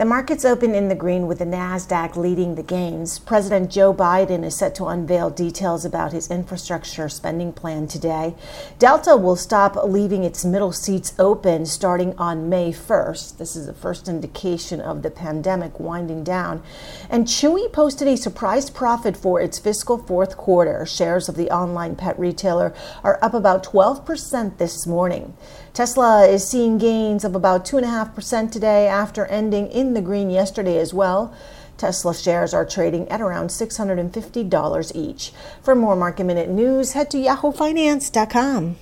The markets open in the green with the NASDAQ leading the gains. President Joe Biden is set to unveil details about his infrastructure spending plan today. Delta will stop leaving its middle seats open starting on May 1st. This is the first indication of the pandemic winding down. And Chewy posted a surprise profit for its fiscal fourth quarter. Shares of the online pet retailer are up about 12% this morning. Tesla is seeing gains of about 2.5% today after ending in the green yesterday as well. Tesla shares are trading at around $650 each. For more market minute news, head to yahoofinance.com.